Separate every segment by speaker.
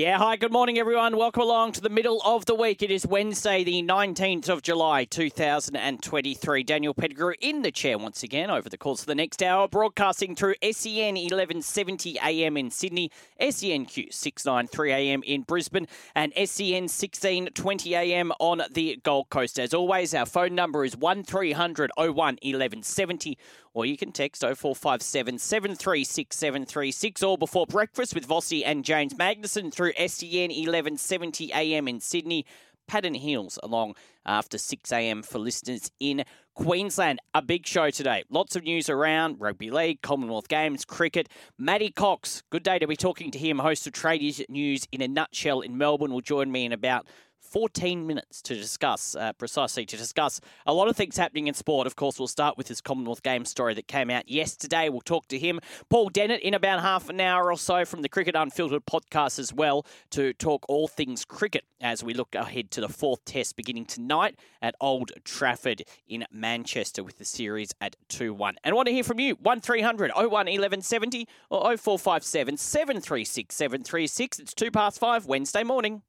Speaker 1: Yeah, hi, good morning, everyone. Welcome along to the middle of the week. It is Wednesday, the 19th of July, 2023. Daniel Pettigrew in the chair once again over the course of the next hour, broadcasting through SEN 1170 AM in Sydney, SENQ 693 AM in Brisbane, and SEN 1620 AM on the Gold Coast. As always, our phone number is 1300 01 1170 or you can text 0457 736 736 or before breakfast with Vossi and James Magnuson through SEN 1170 AM in Sydney. Paddon Hills along after 6 a.m. for listeners in Queensland. A big show today. Lots of news around rugby league, Commonwealth Games, cricket. Matty Cocks, good day to be talking to him, host of Tradies News in a Nutshell in Melbourne, will join me in about 14 minutes to discuss, uh, precisely to discuss a lot of things happening in sport. Of course, we'll start with this Commonwealth Games story that came out yesterday. We'll talk to him. Paul Dennett in about half an hour or so from the Cricket Unfiltered podcast as well to talk all things cricket as we look ahead to the fourth test beginning tonight at Old Trafford in Manchester with the series at 2 1. And I want to hear from you 1300 01 1170 or 0457 736 736. It's two past five Wednesday morning.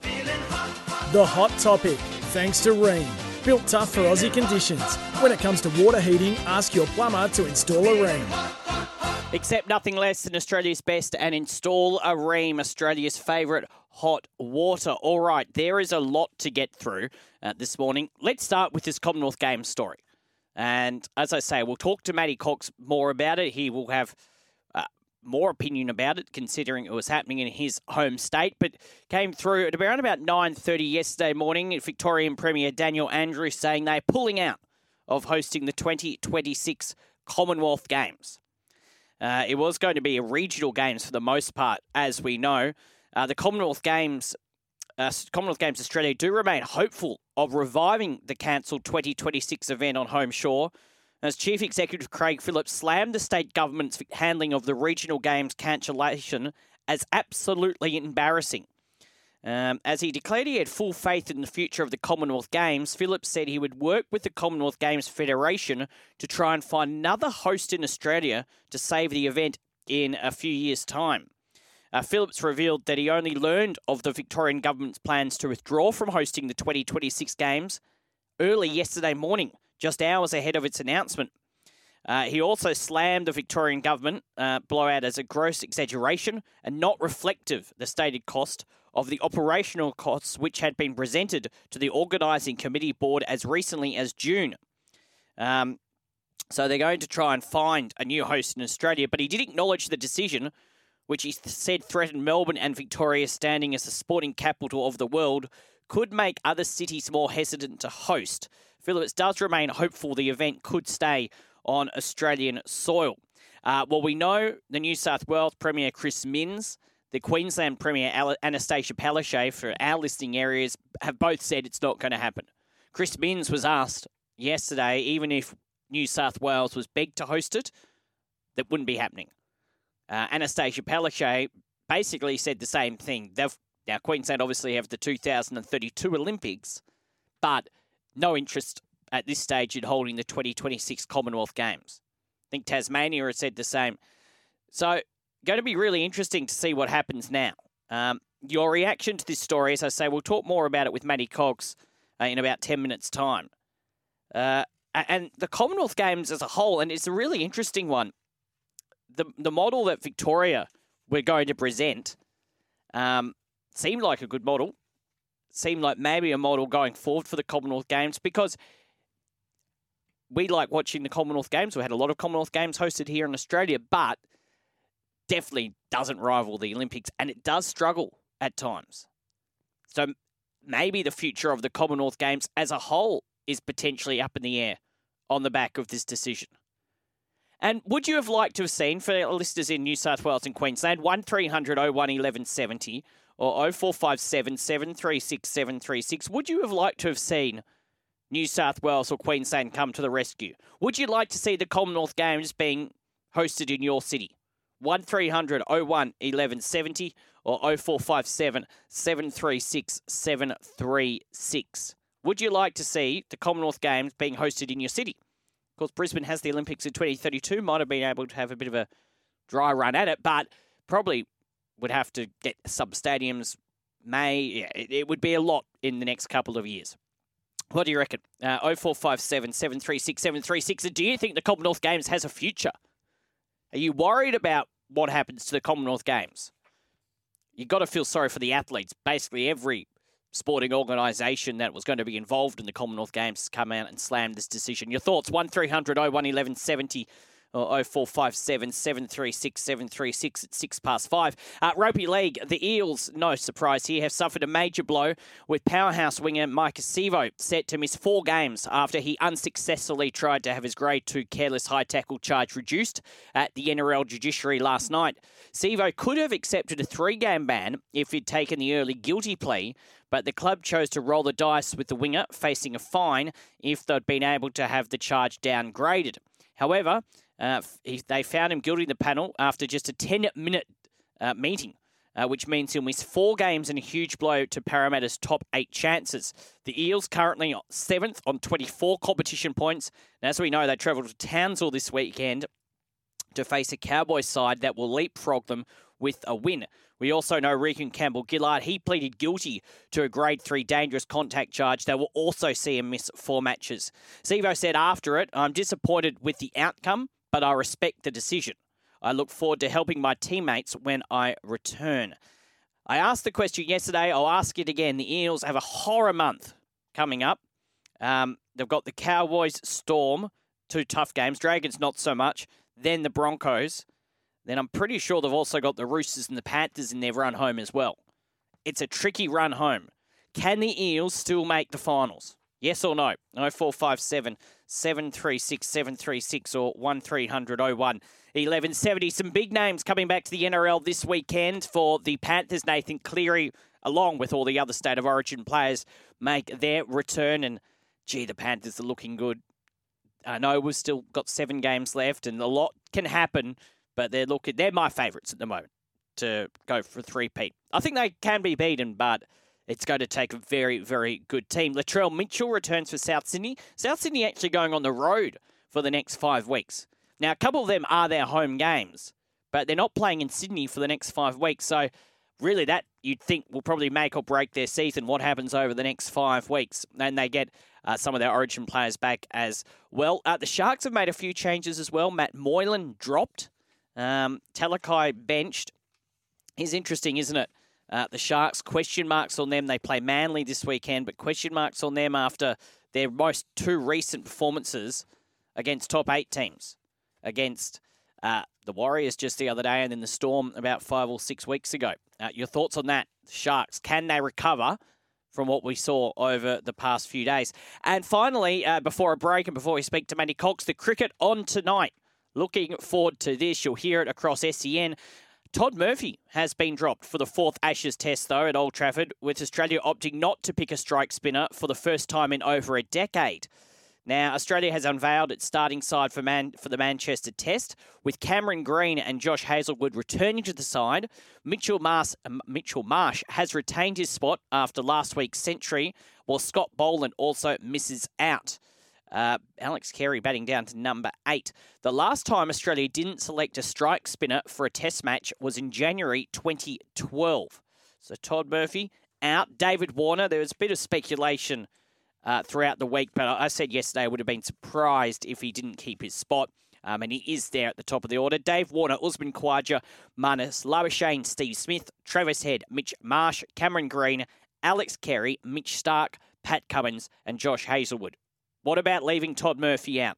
Speaker 2: The hot topic, thanks to Rheem. Built tough for Aussie conditions. When it comes to water heating, ask your plumber to install a Rheem.
Speaker 1: Accept nothing less than Australia's best and install a Rheem, Australia's favourite hot water. All right, there is a lot to get through uh, this morning. Let's start with this Commonwealth Games story. And as I say, we'll talk to Matty Cocks more about it. He will have more opinion about it, considering it was happening in his home state. But came through at around about 9.30 yesterday morning, Victorian Premier Daniel Andrews saying they're pulling out of hosting the 2026 Commonwealth Games. Uh, it was going to be a regional games for the most part, as we know. Uh, the Commonwealth Games, uh, Commonwealth Games Australia do remain hopeful of reviving the cancelled 2026 event on home shore as Chief Executive Craig Phillips slammed the state government's handling of the regional games cancellation as absolutely embarrassing. Um, as he declared he had full faith in the future of the Commonwealth Games, Phillips said he would work with the Commonwealth Games Federation to try and find another host in Australia to save the event in a few years' time. Uh, Phillips revealed that he only learned of the Victorian government's plans to withdraw from hosting the 2026 Games early yesterday morning just hours ahead of its announcement. Uh, he also slammed the Victorian government uh, blowout as a gross exaggeration and not reflective the stated cost of the operational costs which had been presented to the organising committee board as recently as June. Um, so they're going to try and find a new host in Australia, but he did acknowledge the decision, which he said threatened Melbourne and Victoria's standing as the sporting capital of the world, could make other cities more hesitant to host. Phillips does remain hopeful the event could stay on Australian soil. Uh, well, we know the New South Wales Premier Chris Minns, the Queensland Premier Anastasia Palaszczuk for our listing areas have both said it's not going to happen. Chris Minns was asked yesterday, even if New South Wales was begged to host it, that wouldn't be happening. Uh, Anastasia Palaszczuk basically said the same thing. They've, now, Queensland obviously have the 2032 Olympics, but no interest at this stage in holding the 2026 Commonwealth Games. I think Tasmania has said the same. So, going to be really interesting to see what happens now. Um, your reaction to this story, as I say, we'll talk more about it with Matty Cocks uh, in about 10 minutes' time. Uh, and the Commonwealth Games as a whole, and it's a really interesting one. The, the model that Victoria we're going to present um, seemed like a good model Seemed like maybe a model going forward for the Commonwealth Games because we like watching the Commonwealth Games. We had a lot of Commonwealth Games hosted here in Australia, but definitely doesn't rival the Olympics and it does struggle at times. So maybe the future of the Commonwealth Games as a whole is potentially up in the air on the back of this decision. And would you have liked to have seen, for listeners in New South Wales and Queensland, 1300 01 1170 or 0457 736 736. Would you have liked to have seen New South Wales or Queensland come to the rescue? Would you like to see the Commonwealth Games being hosted in your city? 1300 01 1170 or 0457 736 736. Would you like to see the Commonwealth Games being hosted in your city? Of course, Brisbane has the Olympics in 2032, might have been able to have a bit of a dry run at it, but probably would have to get sub stadiums. May yeah, it, it would be a lot in the next couple of years. What do you reckon? Uh, 0457 736 736. Do you think the Commonwealth Games has a future? Are you worried about what happens to the Commonwealth Games? You've got to feel sorry for the athletes. Basically, every sporting organisation that was going to be involved in the Commonwealth Games has come out and slammed this decision. Your thoughts? 1300 01 1170 or 0457 736 736 at 6 past 5. Uh, Rugby League, the Eels, no surprise here, have suffered a major blow with powerhouse winger Maika Sivo set to miss four games after he unsuccessfully tried to have his grade 2 careless high tackle charge reduced at the NRL judiciary last night. Sivo could have accepted a three game ban if he'd taken the early guilty plea, but the club chose to roll the dice with the winger facing a fine if they'd been able to have the charge downgraded. However, uh, he, they found him guilty in the panel after just a 10 minute uh, meeting. Uh, which means he'll miss four games and a huge blow to Parramatta's top eight chances. The Eels currently seventh on 24 competition points. And as we know, they travelled to Townsville this weekend to face a Cowboys side that will leapfrog them with a win. We also know Regan Campbell Gillard, he pleaded guilty to a grade three dangerous contact charge that will also see him miss four matches. Sivo said after it, I'm disappointed with the outcome but I respect the decision. I look forward to helping my teammates when I return. I asked the question yesterday. I'll ask it again. The Eels have a horror month coming up. Um, they've got the Cowboys, Storm, two tough games. Dragons, not so much. Then the Broncos. Then I'm pretty sure they've also got the Roosters and the Panthers in their run home as well. It's a tricky run home. Can the Eels still make the finals? Yes or no? 0457 736 736 or 1300 01 1170. Some big names coming back to the NRL this weekend for the Panthers. Nathan Cleary, along with all the other state of origin players, make their return. And gee, the Panthers are looking good. I know we've still got seven games left and a lot can happen, but they're looking, they're my favourites at the moment to go for three peat. I think they can be beaten, but it's going to take a very, very good team. Latrell Mitchell returns for South Sydney. South Sydney actually going on the road for the next five weeks. Now, a couple of them are their home games, but they're not playing in Sydney for the next five weeks. So, really, that you'd think will probably make or break their season. What happens over the next five weeks? And they get uh, some of their origin players back as well. Uh, the Sharks have made a few changes as well. Matt Moylan dropped, um, Talakai benched. Is interesting, isn't it? Uh, the Sharks, question marks on them. They play Manly this weekend, but question marks on them after their most two recent performances against top eight teams, against uh, the Warriors just the other day, and then the Storm about five or six weeks ago. Uh, your thoughts on that? Sharks, can they recover from what we saw over the past few days? And finally, uh, before a break and before we speak to Matty Cocks, the cricket on tonight. Looking forward to this. You'll hear it across SEN. Todd Murphy has been dropped for the fourth Ashes test, though, at Old Trafford, with Australia opting not to pick a strike spinner for the first time in over a decade. Now, Australia has unveiled its starting side for, Man- for the Manchester Test, with Cameron Green and Josh Hazlewood returning to the side. Mitchell um, Mitchell Marsh has retained his spot after last week's century, while Scott Boland also misses out. Uh, Alex Carey batting down to number eight. The last time Australia didn't select a strike spinner for a test match was in January 2012. So Todd Murphy out. David Warner, there was a bit of speculation uh, throughout the week, but I said yesterday I would have been surprised if he didn't keep his spot. Um, and he is there at the top of the order. Dave Warner, Usman Khawaja, Marnus Labuschagne, Steve Smith, Travis Head, Mitch Marsh, Cameron Green, Alex Carey, Mitch Starc, Pat Cummins, and Josh Hazlewood. What about leaving Todd Murphy out?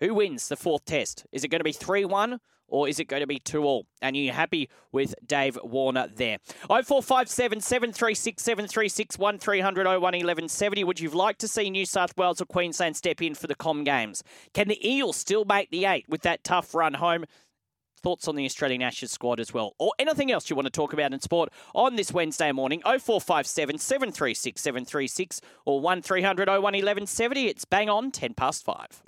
Speaker 1: Who wins the fourth test? Is it going to be 3 1 or is it going to be 2 all? And you're happy with Dave Warner there. 0457 736 736 1300 01 1170. Would you like to see New South Wales or Queensland step in for the Com Games? Can the Eels still make the eight with that tough run home? Thoughts on the Australian Ashes squad as well, or anything else you want to talk about in sport on this Wednesday morning, 0457 736 736 or 1300 01 1170. It's bang on 10 past 5.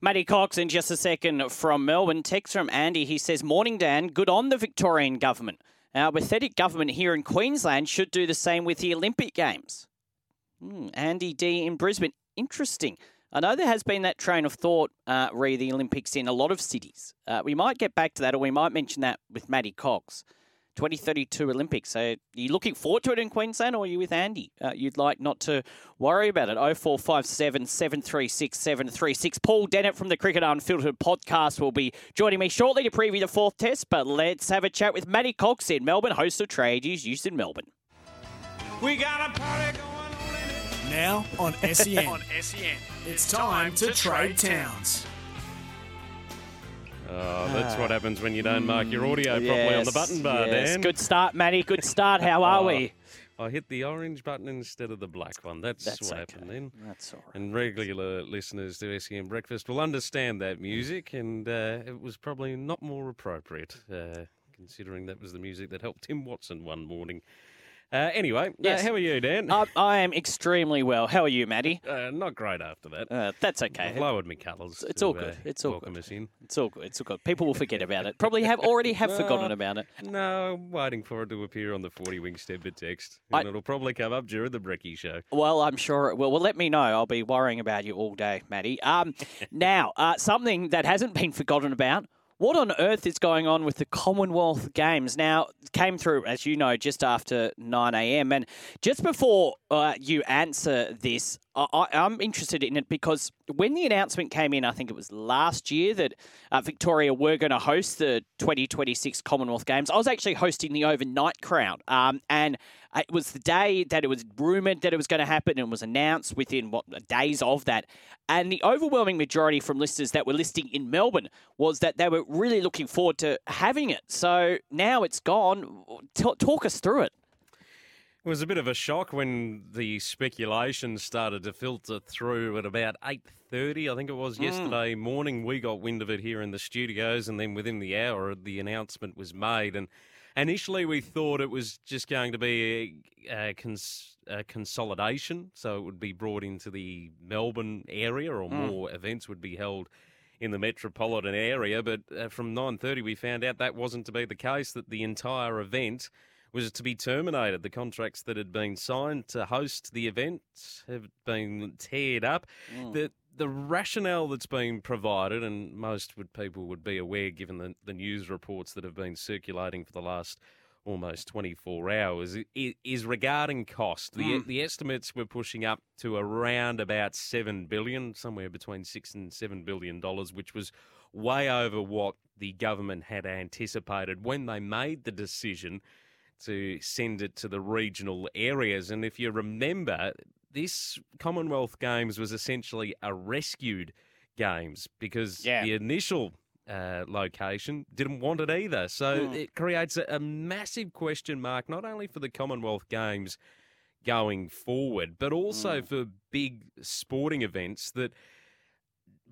Speaker 1: Matty Cocks in just a second from Melbourne. Text from Andy. He says, Morning, Dan. Good on the Victorian government. Our pathetic government here in Queensland should do the same with the Olympic Games. Hmm, Andy D in Brisbane. Interesting. I know there has been that train of thought uh, re the Olympics in a lot of cities. Uh, we might get back to that, or we might mention that with Matty Cocks. 2032 Olympics. So, are you looking forward to it in Queensland, or are you with Andy? Uh, you'd like not to worry about it. 0457 736 736. Paul Dennett from the Cricket Unfiltered podcast will be joining me shortly to preview the fourth test. But let's have a chat with Matty Cocks in Melbourne, host of Tradies News in Melbourne.
Speaker 3: We got a party going.
Speaker 2: Now on SEN.
Speaker 3: on SEN.
Speaker 2: It's time to trade towns.
Speaker 4: Oh, that's what happens when you don't mark your audio properly on the button bar,
Speaker 1: yes.
Speaker 4: Dan.
Speaker 1: Good start, Matty. Good start. How are
Speaker 4: Oh,
Speaker 1: we?
Speaker 4: I hit the orange button instead of the black one. That's,
Speaker 1: That's
Speaker 4: what
Speaker 1: okay.
Speaker 4: happened then.
Speaker 1: That's all right.
Speaker 4: And regular listeners to SEN Breakfast will understand that music, and uh, it was probably not more appropriate, uh, considering that was the music that helped Tim Watson one morning. Uh, anyway, uh, how are you, Dan?
Speaker 1: I, I am extremely well. How are you, Matty?
Speaker 4: Uh, not great after that.
Speaker 1: Uh, that's okay.
Speaker 4: I've lowered my colours.
Speaker 1: It's
Speaker 4: to,
Speaker 1: all good.
Speaker 4: uh,
Speaker 1: It's all good.
Speaker 4: us in.
Speaker 1: It's all good. It's all good. People will forget about it. Probably have already have forgotten about it.
Speaker 4: No, I'm waiting for it to appear on the 40 wing Stemper text.
Speaker 1: I-
Speaker 4: And it'll probably come up during the Brecky show.
Speaker 1: Well, I'm sure it will. Well, let me know. I'll be worrying about you all day, Matty. Um, now, uh, something that hasn't been forgotten about. What on earth is going on with the Commonwealth Games? Now, came through, as you know, just after 9 a.m. And just before uh, you answer this, I, I'm interested in it because when the announcement came in, I think it was last year that uh, Victoria were going to host the 2026 Commonwealth Games. I was actually hosting the overnight crowd, um, and it was the day that it was rumoured that it was going to happen and was announced within what days of that. And the overwhelming majority from listeners that were listing in Melbourne was that they were really looking forward to having it. So now it's gone. T- talk us through it.
Speaker 4: It was a bit of a shock when the speculation started to filter through at about 8.30, I think it was hmm. yesterday morning. We got wind of it here in the studios, and then within the hour, the announcement was made. And initially, we thought it was just going to be a, a, cons- a consolidation, so it would be brought into the Melbourne area, or more events would be held in the metropolitan area. But uh, from 9.30, we found out that wasn't to be the case, that the entire event was to be terminated. The contracts that had been signed to host the event have been teared up. The the rationale that's been provided, and most would people would be aware given the, the news reports that have been circulating for the last almost 24 hours, is regarding cost. The, hmm. the estimates were pushing up to around about 7 billion, somewhere between 6 and 7 billion dollars, which was way over what the government had anticipated when they made the decision to send it to the regional areas. And if you remember, this Commonwealth Games was essentially a rescued games because
Speaker 1: Yeah.
Speaker 4: the initial uh, location didn't want it either. So
Speaker 1: Hmm.
Speaker 4: it creates a, a massive question mark, not only for the Commonwealth Games going forward, but also
Speaker 1: Hmm.
Speaker 4: for big sporting events that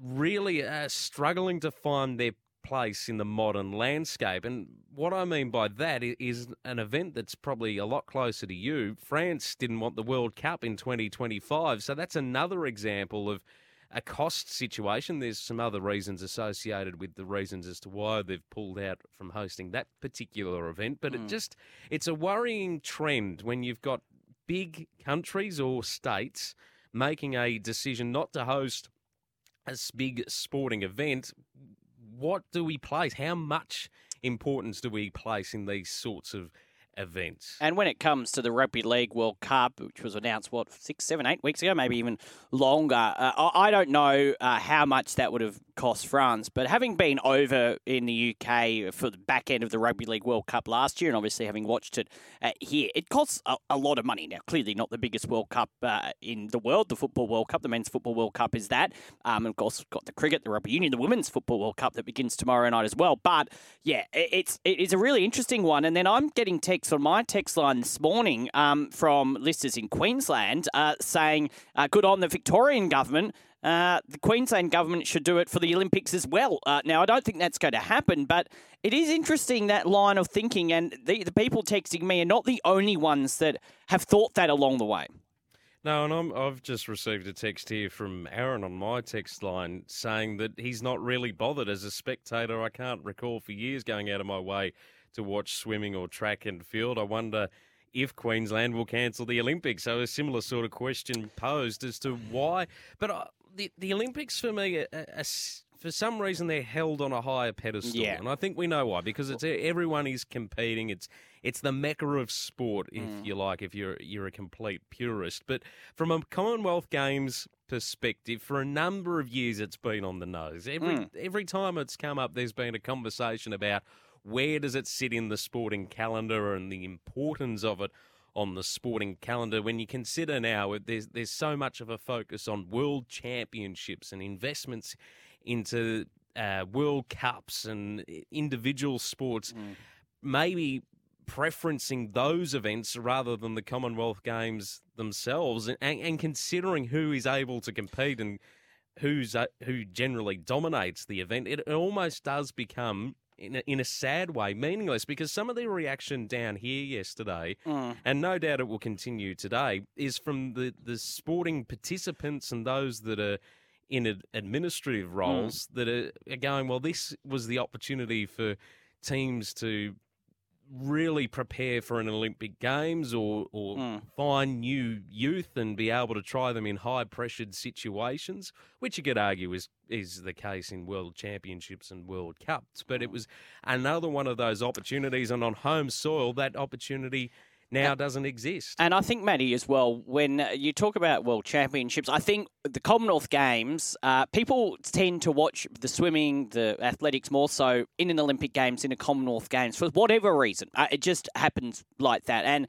Speaker 4: really are struggling to find their place in the modern landscape. And what I mean by that is an event that's probably a lot closer to you. France didn't want the World Cup in 2025, so that's another example of a cost situation. There's some other reasons associated with the reasons as to why they've pulled out from hosting that particular event, but it hmm. just it's a worrying trend when you've got big countries or states making a decision not to host a big sporting event, what do we place? How much importance do we place in these sorts of events?
Speaker 1: And when it comes to the Rugby League World Cup, which was announced, what, six, seven, eight weeks ago, maybe even longer, uh, I don't know uh, how much that would have cost France. But having been over in the UK for the back end of the Rugby League World Cup last year, and obviously having watched it uh, here, it costs a, a lot of money. Now, clearly not the biggest World Cup uh, in the world, the Football World Cup, the Men's Football World Cup is that. Um, and of course, got the cricket, the Rugby Union, the Women's Football World Cup that begins tomorrow night as well. But yeah, it, it's it is a really interesting one. And then I'm getting texts on my text line this morning um, from listeners in Queensland uh, saying, uh, "Good on the Victorian government." Uh, the Queensland government should do it for the Olympics as well. Uh, now, I don't think that's going to happen, but it is interesting that line of thinking, and the, the people texting me are not the only ones that have thought that along the way.
Speaker 4: No, and I'm, I've just received a text here from Aaron on my text line saying that he's not really bothered as a spectator. I can't recall for years going out of my way to watch swimming or track and field. I wonder if Queensland will cancel the Olympics. So a similar sort of question posed as to why. But I, the, the Olympics for me, are, are for some reason, they're held on a higher pedestal,
Speaker 1: Yeah.
Speaker 4: and I think we know why because it's everyone is competing. It's it's the mecca of sport, if
Speaker 1: Mm.
Speaker 4: you like, if you're you're a complete purist. But from a Commonwealth Games perspective, for a number of years, it's been on the nose. Every
Speaker 1: Mm.
Speaker 4: every time it's come up, there's been a conversation about where does it sit in the sporting calendar and the importance of it on the sporting calendar. When you consider now there's there's so much of a focus on world championships and investments into uh, world cups and individual sports maybe preferencing those events rather than the Commonwealth Games themselves and, and, and considering who is able to compete and who's uh, who generally dominates the event it almost does become in a, in a sad way meaningless because some of the reaction down here yesterday
Speaker 1: Mm.
Speaker 4: and no doubt it will continue today is from the, the sporting participants and those that are in ad- administrative roles that are, are going well this was the opportunity for teams to really prepare for an Olympic Games or or
Speaker 1: Mm.
Speaker 4: find new youth and be able to try them in high pressured situations, which you could argue is is the case in World Championships and World Cups. But it was another one of those opportunities, and on home soil, that opportunity now doesn't exist.
Speaker 1: And I think, Matty, as well, when you talk about World Championships, I think the Commonwealth Games, uh, people tend to watch the swimming, the athletics more so in an Olympic Games, in a Commonwealth Games, for whatever reason. Uh, it just happens like that. And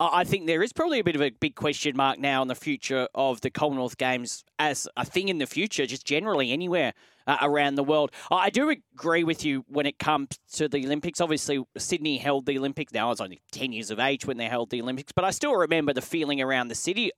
Speaker 1: I think there is probably a bit of a big question mark now on the future of the Commonwealth Games as a thing in the future, just generally anywhere uh, around the world. I do agree with you when it comes to the Olympics. Obviously, Sydney held the Olympics. Now, I was only 10 years of age when they held the Olympics, but I still remember the feeling around the city.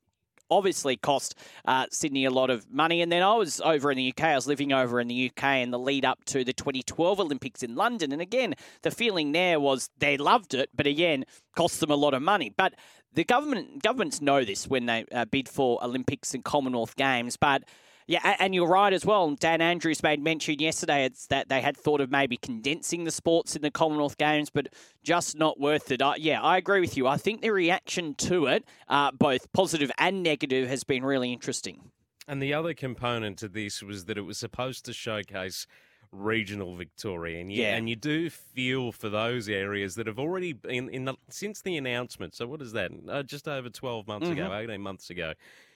Speaker 1: Obviously, cost uh, Sydney a lot of money. And then I was over in the UK. I was living over in the UK in the lead up to the 2012 Olympics in London. And again, the feeling there was they loved it, but again, cost them a lot of money. But the government governments know this when they uh, bid for Olympics and Commonwealth Games. But yeah, and you're right as well. Dan Andrews made mention yesterday it's that they had thought of maybe condensing the sports in the Commonwealth Games, but just not worth it. I, yeah, I agree with you. I think the reaction to it, uh, both positive and negative, has been really interesting.
Speaker 4: And the other component to this was that it was supposed to showcase regional Victoria, and you,
Speaker 1: Yeah.
Speaker 4: and you do feel for those areas that have already been in the, since the announcement. So what is that? Uh, just over twelve months ago, eighteen months ago.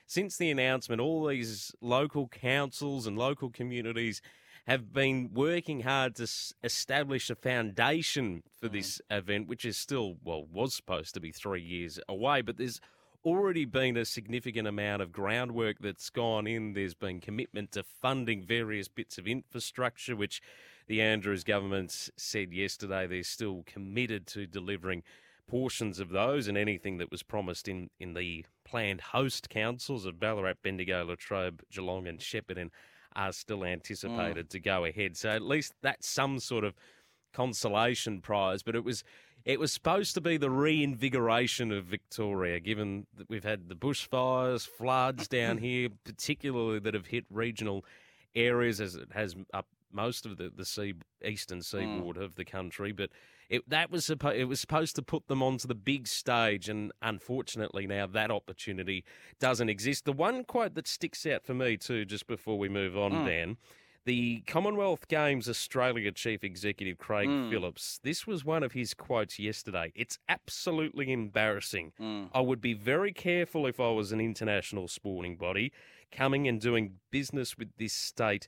Speaker 4: Since the announcement, all these local councils and local communities have been working hard to s- establish a foundation for mm. this event, which is still, well, was supposed to be three years away, but there's already been a significant amount of groundwork that's gone in. There's been commitment to funding various bits of infrastructure, which the Andrews government said yesterday they're still committed to delivering portions of those and anything that was promised in, in the planned host councils of Ballarat, Bendigo, Latrobe, Geelong, and Shepparton are still anticipated mm. to go ahead. So at least that's some sort of consolation prize. But it was it was supposed to be the reinvigoration of Victoria, given that we've had the bushfires, floods down here, particularly that have hit regional areas as it has up most of the, the sea eastern mm. seaboard of the country. But it, that was suppo- it was supposed to put them onto the big stage, and unfortunately now that opportunity doesn't exist. The one quote that sticks out for me too, just before we move on, mm. Dan. The Commonwealth Games Australia Chief Executive Craig mm. Phillips, this was one of his quotes yesterday. It's absolutely embarrassing. I would be very careful if I was an international sporting body coming and doing business with this state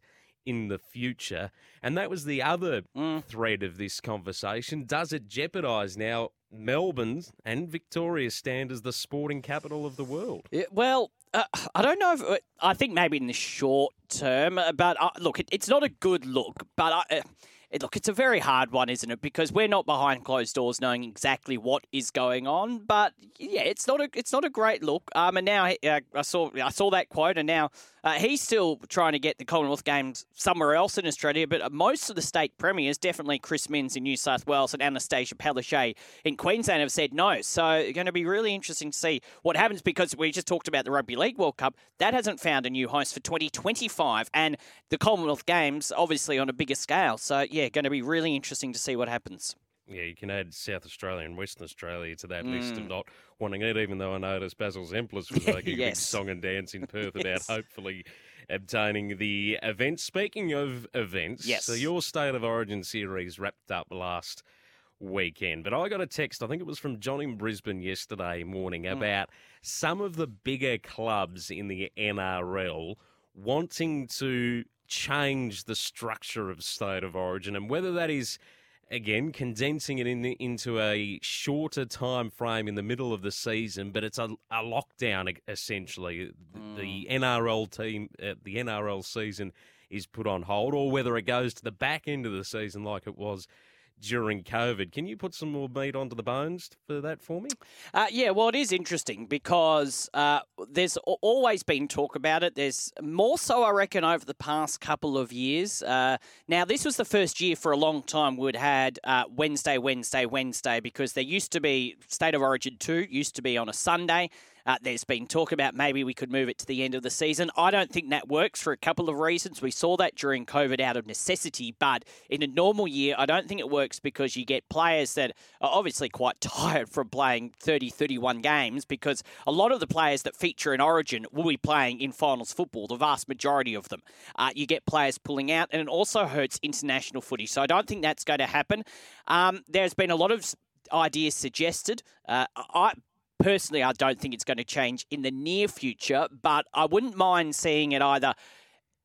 Speaker 4: in the future. And that was the other thread of this conversation. Does it jeopardise now Melbourne's and Victoria's stand as the sporting capital of the world?
Speaker 1: Yeah, well, uh, I don't know if uh, I think maybe in the short term, uh, but uh, look, it, it's not a good look. But I, uh, it, look, it's a very hard one, isn't it? Because we're not behind closed doors, knowing exactly what is going on. But yeah, it's not a it's not a great look. Um, and now uh, I saw I saw that quote, and now uh, he's still trying to get the Commonwealth Games somewhere else in Australia. But most of the state premiers, definitely Chris Minns in New South Wales and Anastasia Palaszczuk in Queensland, have said no. So it's going to be really interesting to see what happens because we just talked about the Rugby League World Cup. That hasn't found a new host for 2025, and the Commonwealth Games obviously on a bigger scale. So yeah, going to be really interesting to see what happens.
Speaker 4: Yeah, you can add South Australia and Western Australia to that list of mm. not wanting it, even though I noticed Basil Zempilas was making a big song and dance in Perth about hopefully obtaining the event. Speaking of events,
Speaker 1: Yes.
Speaker 4: so your State of Origin series wrapped up last weekend, but I got a text, I think it was from John in Brisbane yesterday morning, mm. about some of the bigger clubs in the NRL wanting to change the structure of State of Origin and whether that is again condensing it in, into a shorter time frame in the middle of the season but it's a, a lockdown essentially. The NRL team uh, the NRL season is put on hold or whether it goes to the back end of the season like it was during COVID. Can you put some more meat onto the bones for that for me?
Speaker 1: Uh, yeah, well, it is interesting because uh, there's always been talk about it. There's more so, I reckon, over the past couple of years. Uh, now, this was the first year for a long time we'd had uh, Wednesday, Wednesday, Wednesday because there used to be State of Origin 2 used to be on a Sunday. Uh, there's been talk about maybe we could move it to the end of the season. I don't think that works for a couple of reasons. We saw that during COVID out of necessity, but in a normal year, I don't think it works because you get players that are obviously quite tired from playing 30, 31 games because a lot of the players that feature in Origin will be playing in finals football, the vast majority of them. Uh, you get players pulling out, and it also hurts international footy. So I don't think that's going to happen. Um, there's been a lot of ideas suggested. Uh, I personally, I don't think it's going to change in the near future, but I wouldn't mind seeing it either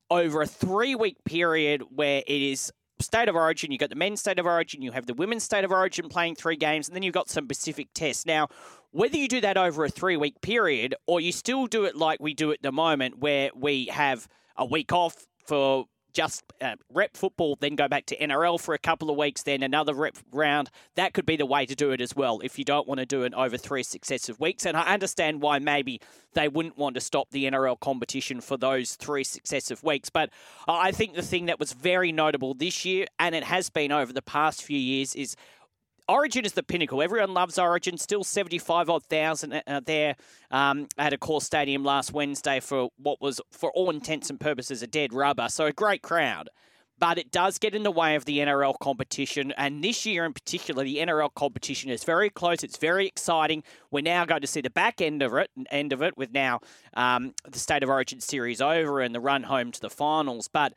Speaker 1: over a three week period where it is state of origin, you've got the men's state of origin, you have the women's state of origin playing three games, and then you've got some Pacific tests. Now, whether you do that over a three week period or you still do it like we do at the moment, where we have a week off for just uh, rep football, then go back to NRL for a couple of weeks, then another rep round. That could be the way to do it as well if you don't want to do it over three successive weeks. And I understand why maybe they wouldn't want to stop the NRL competition for those three successive weeks. But I think the thing that was very notable this year, and it has been over the past few years, is Origin is the pinnacle. Everyone loves Origin. Still 75 odd thousand uh, there um, at Accor stadium last Wednesday for what was, for all intents and purposes, a dead rubber. So a great crowd. But it does get in the way of the NRL competition. And this year in particular, the NRL competition is very close. It's very exciting. We're now going to see the back end of it, end of it with now um, the State of Origin series over and the run home to the finals. But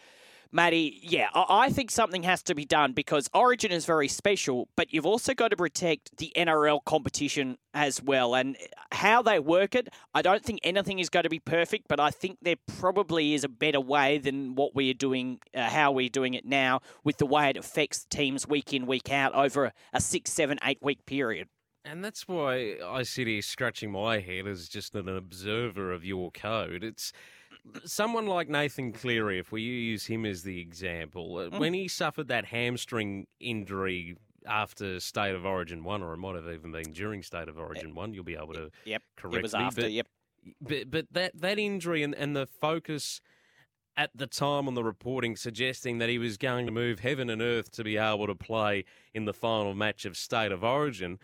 Speaker 1: Matty, yeah, I I think something has to be done because Origin is very special, but you've also got to protect the NRL competition as well. And how they work it, I don't think anything is going to be perfect, but I think there probably is a better way than what we are doing, uh, how we're doing it now, with the way it affects teams week in, week out over a six, seven, eight week period.
Speaker 4: And that's why I sit here scratching my head as just an observer of your code. It's someone like Nathan Cleary, if we use him as the example, uh, when he suffered that hamstring injury after State of Origin 1, or it might have even been during State of Origin 1, you'll be able to
Speaker 1: Yep,
Speaker 4: correct
Speaker 1: it was
Speaker 4: me.
Speaker 1: after.
Speaker 4: but,
Speaker 1: yep.
Speaker 4: but, but that, that injury and, and the focus at the time on the reporting suggesting that he was going to move heaven and earth to be able to play in the final match of State of Origin.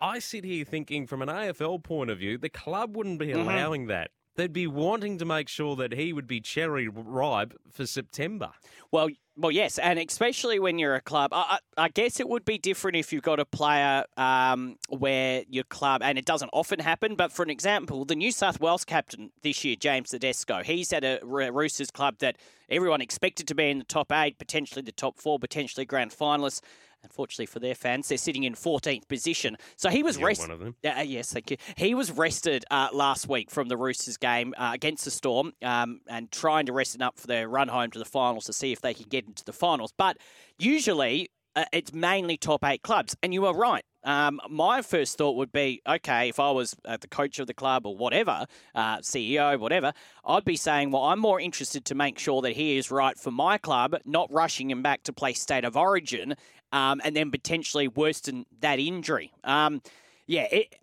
Speaker 4: I sit here thinking, from an AFL point of view, the club wouldn't be
Speaker 1: Mhm.
Speaker 4: allowing that. They'd be wanting to make sure that he would be cherry ripe for September.
Speaker 1: Well, well, yes, and especially when you're a club. I, I, guess it would be different if you've got a player um, where your club, and it doesn't often happen. But for an example, the New South Wales captain this year, James Tedesco, he's at a Roosters club that everyone expected to be in the top eight, potentially the top four, potentially grand finalists. Unfortunately for their fans, they're sitting in 14th position. So he was rested.
Speaker 4: one of them.
Speaker 1: Uh, yes, thank you. He was rested uh, last week from the Roosters game uh, against the Storm um, and trying to rest it up for their run home to the finals to see if they can get into the finals. But usually uh, it's mainly top eight clubs. And you are right. Um, my first thought would be okay, if I was uh, the coach of the club or whatever, uh, CEO, whatever, I'd be saying, well, I'm more interested to make sure that he is right for my club, not rushing him back to play state of origin um, and then potentially worsen that injury. Um, yeah, it,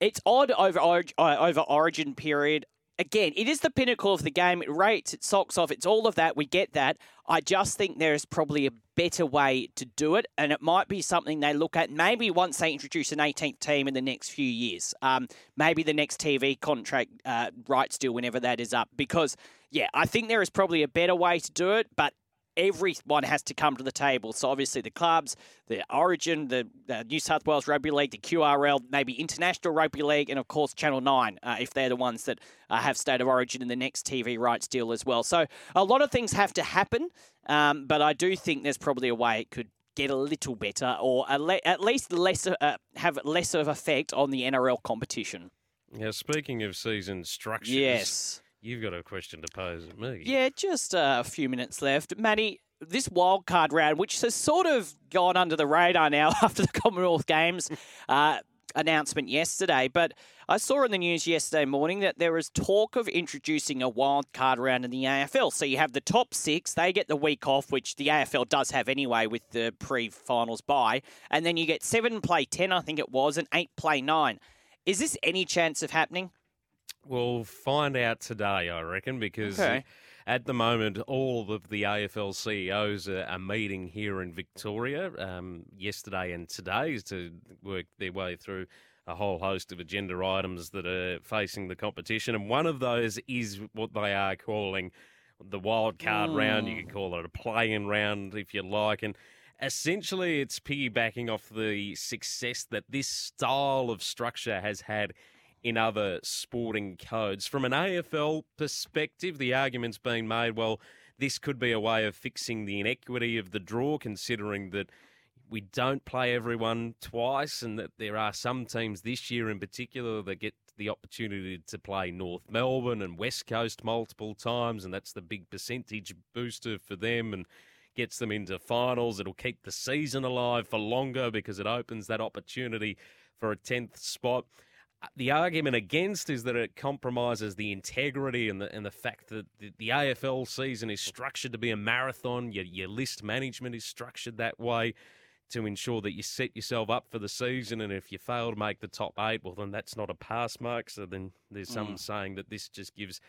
Speaker 1: it's odd over uh, over Origin period. Again, it is the pinnacle of the game. It rates, it socks off, it's all of that. We get that. I just think there is probably a better way to do it, and it might be something they look at maybe once they introduce an 18th team in the next few years. Um, maybe the next TV contract uh, rights deal, whenever that is up. Because, yeah, I think there is probably a better way to do it, but everyone has to come to the table. So obviously the clubs, the Origin, the, the New South Wales Rugby League, the QRL, maybe International Rugby League, and of course Channel Nine, uh, if they're the ones that uh, have State of Origin in the next TV rights deal as well. So a lot of things have to happen, um, but I do think there's probably a way it could get a little better, or le- at least less uh, have less of effect on the NRL competition.
Speaker 4: Now, speaking of season structures,
Speaker 1: Yes.
Speaker 4: You've got a question to pose at me.
Speaker 1: Yeah, just uh, a few minutes left. Matty, this wild card round, which has sort of gone under the radar now after the Commonwealth Games uh, announcement yesterday, but I saw in the news yesterday morning that there is talk of introducing a wild card round in the AFL. So you have the top six, they get the week off, which the AFL does have anyway with the pre finals bye, and then you get seven play 10, I think it was, and eight play nine. Is this any chance of happening?
Speaker 4: We'll find out today, I reckon, because
Speaker 1: Okay.
Speaker 4: at the moment, all of the AFL CEOs are, are meeting here in Victoria um, yesterday and today to work their way through a whole host of agenda items that are facing the competition. And one of those is what they are calling the wild card round. You could call it a play-in round if you like. And essentially, it's piggybacking off the success that this style of structure has had in other sporting codes. From an AFL perspective, the argument's being made well, this could be a way of fixing the inequity of the draw, considering that we don't play everyone twice, and that there are some teams this year in particular that get the opportunity to play North Melbourne and West Coast multiple times, and that's the big percentage booster for them and gets them into finals. It'll keep the season alive for longer because it opens that opportunity for a 10th spot. The argument against is that it compromises the integrity and the and the fact that the, the AFL season is structured to be a marathon. Your, your list management is structured that way to ensure that you set yourself up for the season. And if you fail to make the top eight, well, then that's not a pass mark. So then there's hmm. some saying that this just gives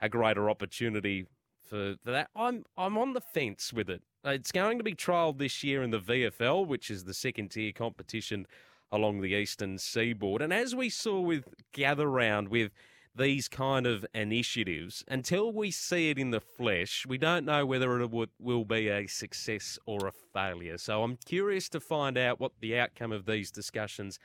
Speaker 4: a greater opportunity for, for that. I'm I'm on the fence with it. It's going to be trialled this year in the VFL, which is the second tier competition along the eastern seaboard. And as we saw with Gather Round, with these kind of initiatives, until we see it in the flesh, we don't know whether it will be a success or a failure. So I'm curious to find out what the outcome of these discussions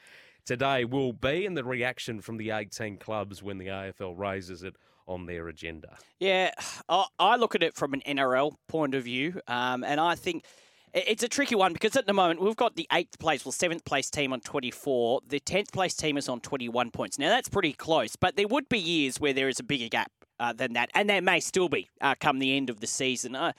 Speaker 4: today will be and the reaction from the 18 clubs when the AFL raises it on their agenda.
Speaker 1: Yeah, I, look at it from an NRL point of view, um, and I think it's a tricky one because at the moment we've got the eighth place, well, seventh place team on 24. The 10th place team is on 21 points. Now, that's pretty close, but there would be years where there is a bigger gap uh, than that, and there may still be uh, come the end of the season. Uh,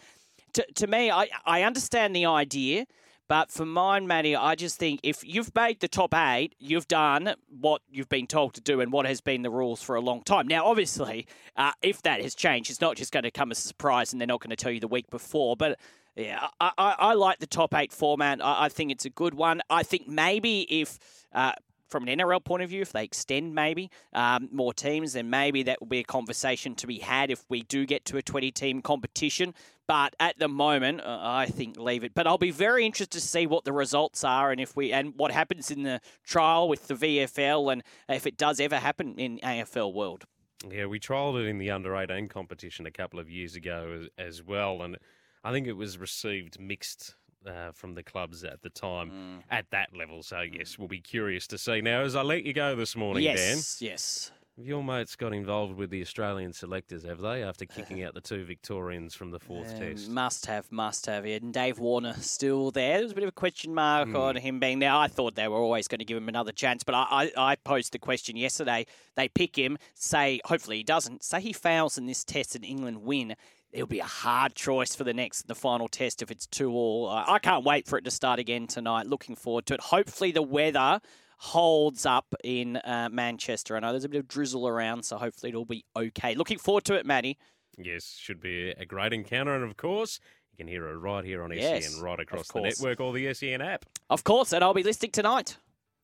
Speaker 1: to, to me, I, I understand the idea. But for mine, Matty, I just think if you've made the top eight, you've done what you've been told to do and what has been the rules for a long time. Now, obviously, uh, if that has changed, it's not just going to come as a surprise and they're not going to tell you the week before. But yeah, I, I, I like the top eight format. I, I think it's a good one. I think maybe if. Uh, from an NRL point of view, if they extend maybe um, more teams, then maybe that will be a conversation to be had if we do get to a 20 team competition. But at the moment, uh, I think leave it. But I'll be very interested to see what the results are and if we and what happens in the trial with the VFL and if it does ever happen in AFL world.
Speaker 4: Yeah, we trialled it in the under 18 competition a couple of years ago as, as well, and I think it was received mixed uh, from the clubs at the time
Speaker 1: Mm.
Speaker 4: at that level. So, yes, we'll be curious to see. Now, as I let you go this morning,
Speaker 1: Dan. yes,
Speaker 4: yes. Your mates got involved with the Australian selectors, have they, after kicking out the two Victorians from the fourth
Speaker 1: Um,
Speaker 4: test?
Speaker 1: Must have, must have. Yeah, and Dave Warner still there. There was a bit of a question mark
Speaker 4: Hmm.
Speaker 1: on him being there. I thought they were always going to give him another chance, but I, I, I posed the question yesterday. They pick him, say, hopefully he doesn't, say he fails in this test and England win. It'll be a hard choice for the next, the final test if it's two all. I I can't wait for it to start again tonight. Looking forward to it. Hopefully the weather holds up in uh, Manchester. I know there's a bit of drizzle around, so hopefully it'll be okay. Looking forward to it, Matty.
Speaker 4: Yes, should be a great encounter. And, of course, you can hear it right here on
Speaker 1: Yes,
Speaker 4: SEN, right across the network or the SEN app.
Speaker 1: Of course, and I'll be listening tonight.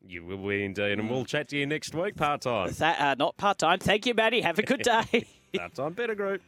Speaker 4: You will be indeed, and we'll chat to you next week, part time.
Speaker 1: That, uh, not part time. Thank you, Matty. Have a good day.
Speaker 4: Part time, better group.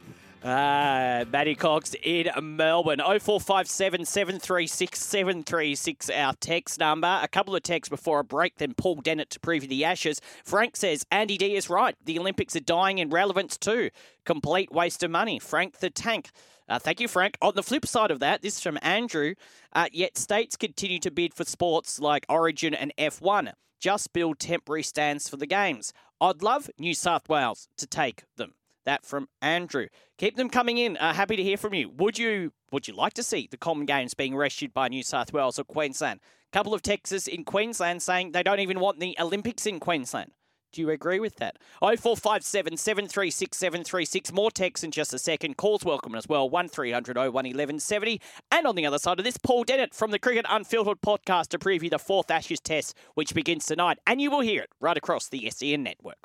Speaker 1: Uh, Matty Cocks in Melbourne. 0457 736 736, our text number. A couple of texts before a break, then Paul Dennett to preview the Ashes. Frank says Andy D is right. The Olympics are dying in relevance too. Complete waste of money. Frank the Tank. Uh, thank you, Frank. On the flip side of that, this is from Andrew. Uh, yet states continue to bid for sports like Origin and F1. Just build temporary stands for the games. I'd love New South Wales to take them. That from Andrew. Keep them coming in. Uh, happy to hear from you. Would you would you like to see the Common Games being rescued by New South Wales or Queensland? A Couple of texts in Queensland saying they don't even want the Olympics in Queensland. Do you agree with that? 0457 736 736. More texts in just a second. Calls welcome as well. 1300 01 1170. And on the other side of this, Paul Dennett from the Cricket Unfiltered podcast to preview the fourth Ashes test, which begins tonight. And you will hear it right across the SEN network.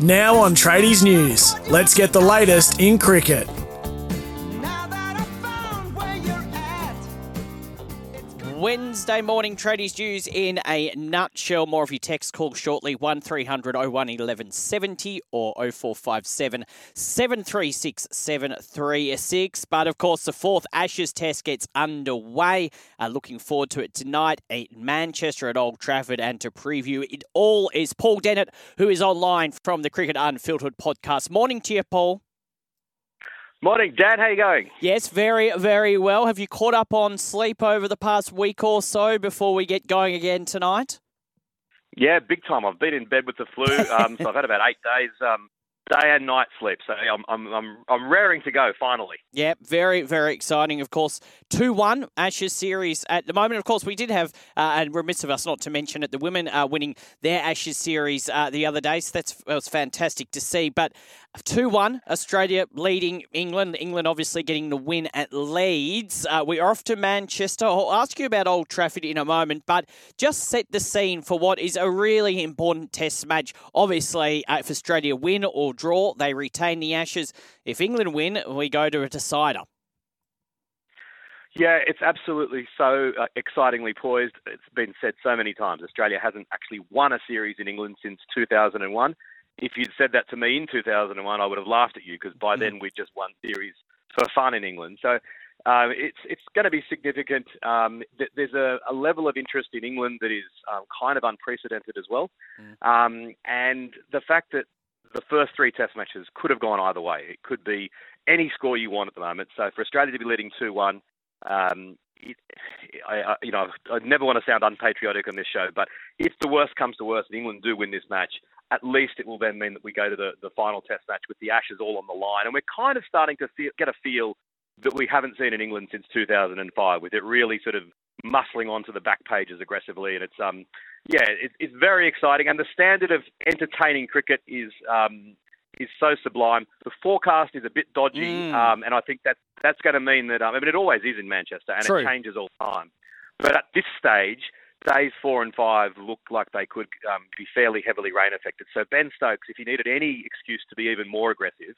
Speaker 2: Now on Tradies News, let's get the latest in cricket.
Speaker 1: Wednesday morning tradies news in a nutshell. More of your text call shortly 1300 01 1170 or 0457 736 736. But of course, the fourth Ashes test gets underway. Uh, looking forward to it tonight at Manchester at Old Trafford and to preview it all is Paul Dennett, who is online from the Cricket Unfiltered podcast. Morning to you, Paul.
Speaker 5: Morning, Dad. How you going?
Speaker 1: Yes, very, very well. Have you caught up on sleep over the past week or so before we get going again tonight?
Speaker 5: Yeah, big time. I've been in bed with the flu, um, so I've had about eight days um, day and night sleep. So I'm I'm I'm, I'm raring to go finally.
Speaker 1: Yeah, very very exciting. Of course, two one Ashes series at the moment. Of course, we did have uh, and remiss of us not to mention it. The women are winning their Ashes series uh, the other day, so that's that was fantastic to see. But 2 1, Australia leading England. England obviously getting the win at Leeds. Uh, we're off to Manchester. I'll ask you about Old Trafford in a moment, but just set the scene for what is a really important test match. Obviously, uh, if Australia win or draw, they retain the Ashes. If England win, we go to a decider.
Speaker 5: Yeah, it's absolutely so uh, excitingly poised. It's been said so many times. Australia hasn't actually won a series in England since 2001 if you'd said that to me in 2001, I would have laughed at you because by mm. then we'd just won series for fun in England. So um, it's it's going to be significant. Um, th- there's a, a, level of interest in England that is um, kind of unprecedented as well, mm. Um, and the fact that the first three Test matches could have gone either way. It could be any score you want at the moment. So for Australia to be leading two-one, um, it, I, I, you know, I never want to sound unpatriotic on this show, but if the worst comes to worst and England do win this match, at least it will then mean that we go to the, the final test match with the Ashes all on the line. And we're kind of starting to feel, get a feel that we haven't seen in England since 2005, with it really sort of muscling onto the back pages aggressively. And it's, um, yeah, it, it's very exciting. And the standard of entertaining cricket is, um, is so sublime. The forecast is a bit dodgy, mm. um, and I think that that's going to mean that. Um, I mean, it always is in Manchester, and True. it changes all the time. But at this stage, days four and five look like they could um, be fairly heavily rain affected. So Ben Stokes, if he needed any excuse to be even more aggressive,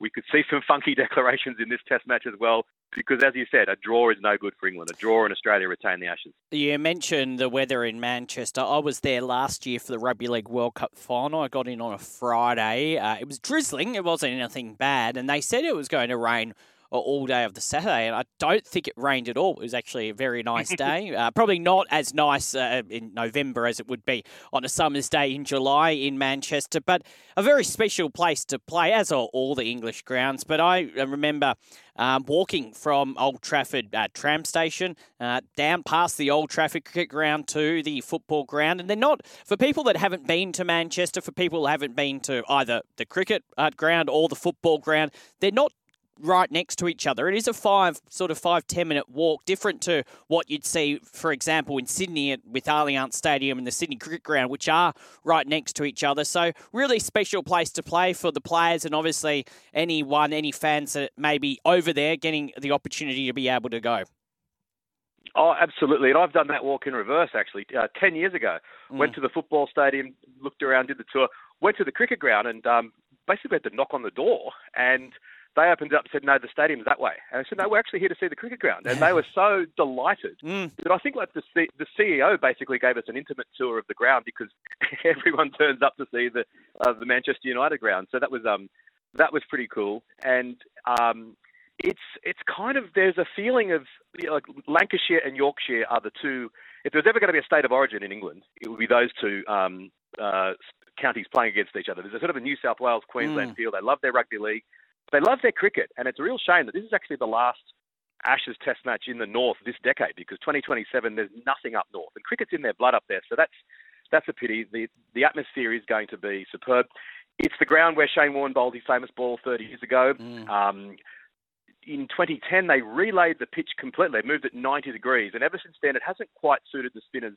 Speaker 5: we could see some funky declarations in this Test match as well. Because as you said, a draw is no good for England. A draw in Australia retain the Ashes.
Speaker 1: You mentioned the weather in Manchester. I was there last year for the Rugby League World Cup final. I got in on a Friday. Uh, it was drizzling. It wasn't anything bad, and they said it was going to rain all day of the Saturday, and I don't think it rained at all. It was actually a very nice day. Uh, probably not as nice uh, in November as it would be on a summer's day in July in Manchester, but a very special place to play, as are all the English grounds. But I remember um, walking from Old Trafford uh, tram station uh, down past the Old Trafford cricket ground to the football ground. And they're not, for people that haven't been to Manchester, for people who haven't been to either the cricket uh, ground or the football ground, they're not right next to each other. It is a five, sort of five, ten minute walk, different to what you'd see, for example, in Sydney with Allianz Stadium and the Sydney Cricket Ground, which are right next to each other. So, really special place to play for the players and obviously anyone, any fans that may be over there getting the opportunity to be able to go.
Speaker 5: Oh, absolutely. And I've done that walk in reverse actually. Uh, 10 years ago, mm. went to the football stadium, looked around, did the tour, went to the cricket ground, and um, basically had to knock on the door. And they opened up and said, no, the stadium's that way. And I said, no, we're actually here to see the cricket ground. And they were so delighted mm. that I think like the, C- the CEO basically gave us an intimate tour of the ground because everyone turns up to see the uh, the Manchester United ground. So that was um that was pretty cool. And um, it's it's kind of there's a feeling of you know, like Lancashire and Yorkshire are the two. If there's ever going to be a state of origin in England, it would be those two um, uh, counties playing against each other. There's a sort of a New South Wales Queensland
Speaker 1: Mm.
Speaker 5: feel. They love their rugby league. They love their cricket, and it's a real shame that this is actually the last Ashes Test match in the north this decade because 2027 there's nothing up north, and cricket's in their blood up there. So that's that's a pity. The the atmosphere is going to be superb. It's the ground where Shane Warne bowled his famous ball 30 years ago.
Speaker 1: Mm.
Speaker 5: Um, in 2010, they relayed the pitch completely. They moved it 90 degrees, and ever since then, it hasn't quite suited the spinners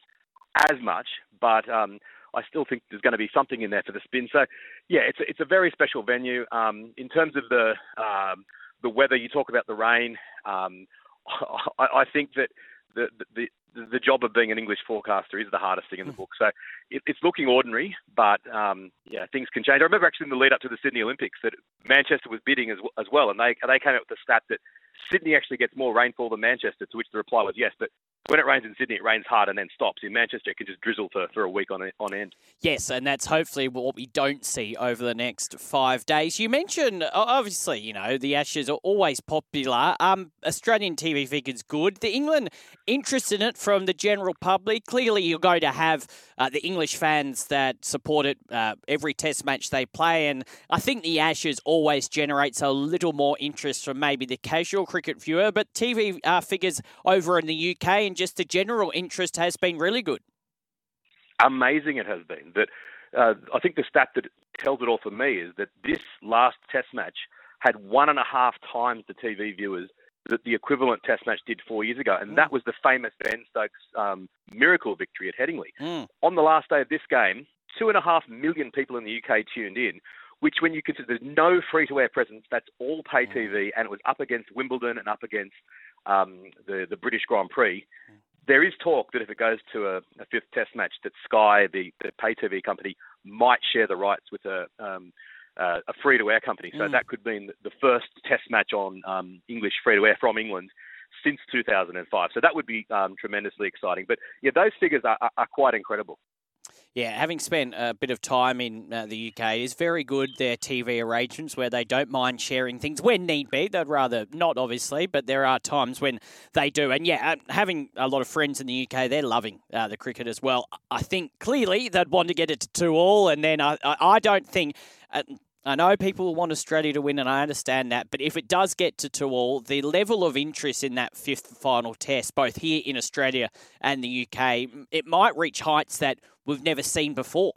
Speaker 5: as much. But um, I still think there's going to be something in there for the spin. So, yeah, it's a, it's a very special venue. Um, in terms of the um, the weather, you talk about the rain. Um, I, I think that the, the the job of being an English forecaster is the hardest thing in the book. So it, it's looking ordinary, but um, yeah, things can change. I remember actually in the lead up to the Sydney Olympics that Manchester was bidding as, as well, and they they came out with the stat that Sydney actually gets more rainfall than Manchester, to which the reply was yes, but when it rains in Sydney, it rains hard and then stops. In Manchester, it can just drizzle for, for a week on on end.
Speaker 1: Yes, and that's hopefully what we don't see over the next five days. You mentioned, obviously, you know, the Ashes are always popular. Um, Australian TV figures good. The England interest in it from the general public. Clearly, you're going to have uh, the English fans that support it uh, every Test match they play, and I think the Ashes always generates a little more interest from maybe the casual cricket viewer. But TV uh, figures over in the UK and just the general interest has been really good.
Speaker 5: amazing it has been. That uh, I think the stat that tells it all for me is that this last Test match had one and a half times the TV viewers that the equivalent Test match did four years ago, and that was the famous Ben Stokes um, miracle victory at Headingley.
Speaker 1: Mm.
Speaker 5: On the last day of this game, two and a half million people in the UK tuned in. Which, when you consider there's no free-to-air presence, that's all pay TV, and it was up against Wimbledon and up against um, the the British Grand Prix there is talk that if it goes to a, a fifth test match, that Sky, the, the pay TV company, might share the rights with a um, uh, a free to air company. So
Speaker 1: Mm.
Speaker 5: that could mean the first test match on um, English free to air from England since 2005. So that would be um, tremendously exciting. But yeah, those figures are, are, are quite incredible.
Speaker 1: Yeah, having spent a bit of time in uh, the UK, is very good their TV arrangements where they don't mind sharing things when need be. They'd rather not, obviously, but there are times when they do. And yeah, uh, having a lot of friends in the UK, they're loving uh, the cricket as well. I think clearly they'd want to get it to two all, and then I, I, I don't think. Uh, I know people want Australia to win, and I understand that. But if it does get to two all, the level of interest in that fifth final test, both here in Australia and the UK, it might reach heights that we've never seen before.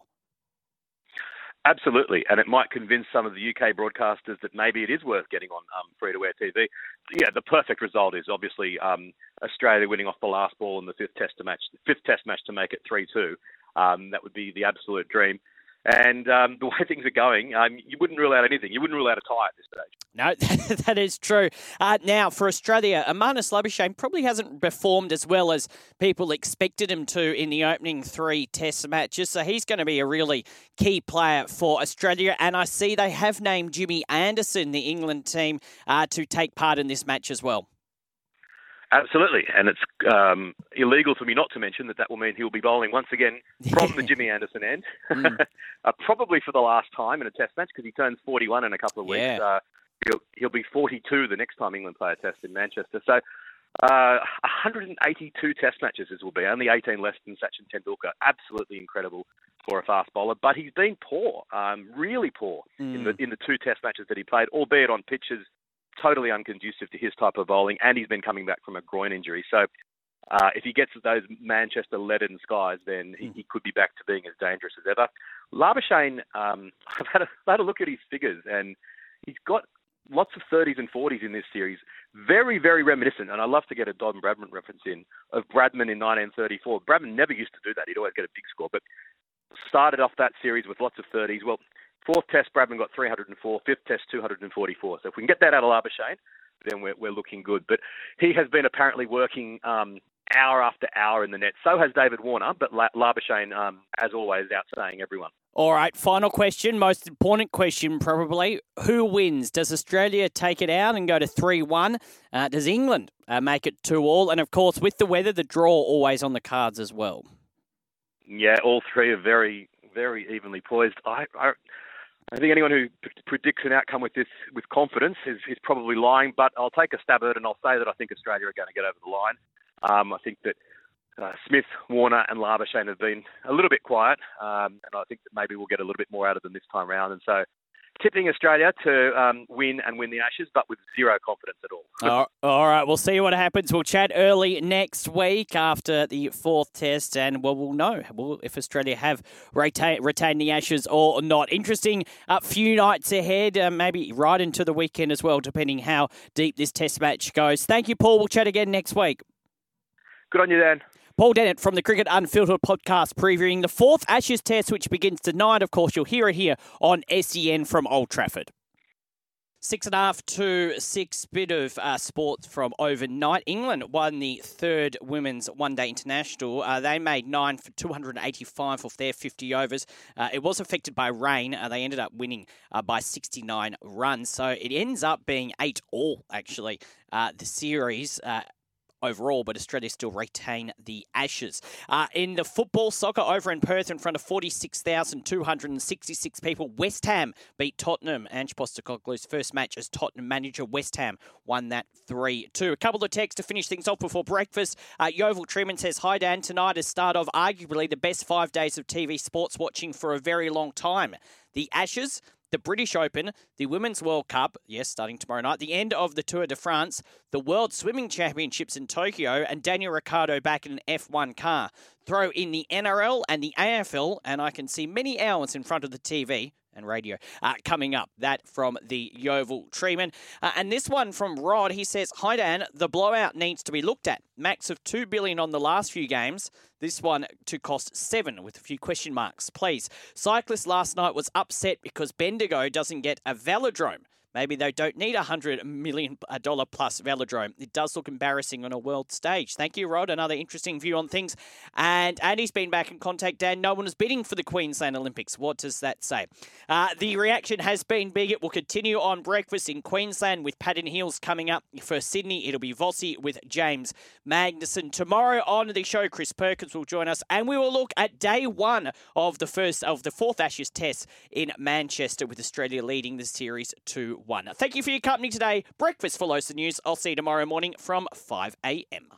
Speaker 5: Absolutely, and it might convince some of the UK broadcasters that maybe it is worth getting on um, free-to-air TV. Yeah, the perfect result is obviously um, Australia winning off the last ball in the fifth Test match, fifth Test match to make it three-two. Um, that would be the absolute dream. And um, the way things are going, um, you wouldn't rule out anything. You wouldn't rule out a tie at this stage.
Speaker 1: No, that is true. Uh, now, for Australia, Marnus Labuschagne probably hasn't performed as well as people expected him to in the opening three Test matches. So he's going to be a really key player for Australia. And I see they have named Jimmy Anderson, the England team, uh, to take part in this match as well.
Speaker 5: Absolutely, and it's um, illegal for me not to mention that that will mean he'll be bowling once again from the Jimmy Anderson end,
Speaker 1: Mm.
Speaker 5: uh, probably for the last time in a Test match because he turns 41 in a couple of weeks.
Speaker 1: Yeah.
Speaker 5: Uh, he'll, he'll be 42 the next time England play a Test in Manchester. So. Uh, 182 Test matches this will be, only 18 less than Sachin Tendulkar. Absolutely incredible for a fast bowler, but he's been poor, um, really poor in the in the two Test matches that he played, albeit on pitches totally unconducive to his type of bowling, and he's been coming back from a groin injury. So uh, if he gets those Manchester leaden skies, then he, he could be back to being as dangerous as ever. Labuschagne, um, I've had a, had a look at his figures, and he's got lots of 30s and 40s in this series. Very, very reminiscent, and I love to get a Don Bradman reference in, of Bradman in 1934. Bradman never used to do that. He'd always get a big score, but started off that series with lots of 30s. Well, fourth test, Bradman got 304. Fifth test, 244. So if we can get that out of Labuschagne, then we're, we're looking good. But he has been apparently working um, hour after hour in the net. So has David Warner, but La- Labuschagne, um, as always, outstaying everyone.
Speaker 1: All right, final question, most important question probably. Who wins? Does Australia take it out and go to 3 1? Uh, does England uh, make it 2 all? And of course, with the weather, the draw always on the cards as well.
Speaker 5: Yeah, all three are very, very evenly poised. I, I, I think anyone who p- predicts an outcome with this with confidence is, is probably lying. But I'll take a stab at it, and I'll say that I think Australia are going to get over the line. Um, I think that uh, Smith, Warner, and Labuschagne have been a little bit quiet, um, and I think that maybe we'll get a little bit more out of them this time round. And so, tipping Australia to um, win and win the Ashes, but with zero confidence at all.
Speaker 1: all, all right, we'll see what happens. We'll chat early next week after the fourth test, and well, we'll know if Australia have retain, retained the Ashes or not. Interesting uh, few nights ahead, uh, maybe right into the weekend as well, depending how deep this test match goes. Thank you, Paul. We'll chat again next week.
Speaker 5: Good on you, Dan.
Speaker 1: Paul Dennett from the Cricket Unfiltered podcast previewing the fourth Ashes test, which begins tonight. Of course, you'll hear it here on SEN from Old Trafford. Six and a half to six bit of uh, sports from overnight. England won the third women's one day international. Uh, they made nine for 285 off their 50 overs. Uh, it was affected by rain. Uh, they ended up winning uh, by 69 runs. So it ends up being eight all, actually, uh, the series overall, but Australia still retain the Ashes. Uh, in the football soccer over in Perth, in front of 46,266 people, West Ham beat Tottenham. Ange Postecoglou's first match as Tottenham manager. West Ham won that 3 2. A couple of texts to finish things off before breakfast. Uh, Yeovil Truman says, Hi, Dan. Tonight is start of arguably the best five days of TV sports watching for a very long time. The Ashes, the British Open, the Women's World Cup, yes, starting tomorrow night, the end of the Tour de France, the World Swimming Championships in Tokyo, and Daniel Ricciardo back in an F1 car. Throw in the NRL and the AFL, and I can see many hours in front of the TV and radio uh, coming up. That from the Yeovil Treeman. Uh, and this one from Rod. He says, Hi Dan, the blowout needs to be looked at. Max of 2 billion on the last few games. This one to cost seven with a few question marks. Please. Cyclist last night was upset because Bendigo doesn't get a velodrome. Maybe they don't need a hundred million dollar plus velodrome. It does look embarrassing on a world stage. Thank you, Rod. Another interesting view on things. And Andy's been back in contact. Dan, no one is bidding for the Queensland Olympics. What does that say? Uh, the reaction has been big. It will continue on breakfast in Queensland with Patton Hills coming up for Sydney. It'll be Vossi with James Magnussen. Tomorrow on the show, Chris Perkins will join us, and we will look at day one of the first of the fourth Ashes Test in Manchester, with Australia leading the series to one. Thank you for your company today. Breakfast follows the news. I'll see you tomorrow morning from 5 a.m.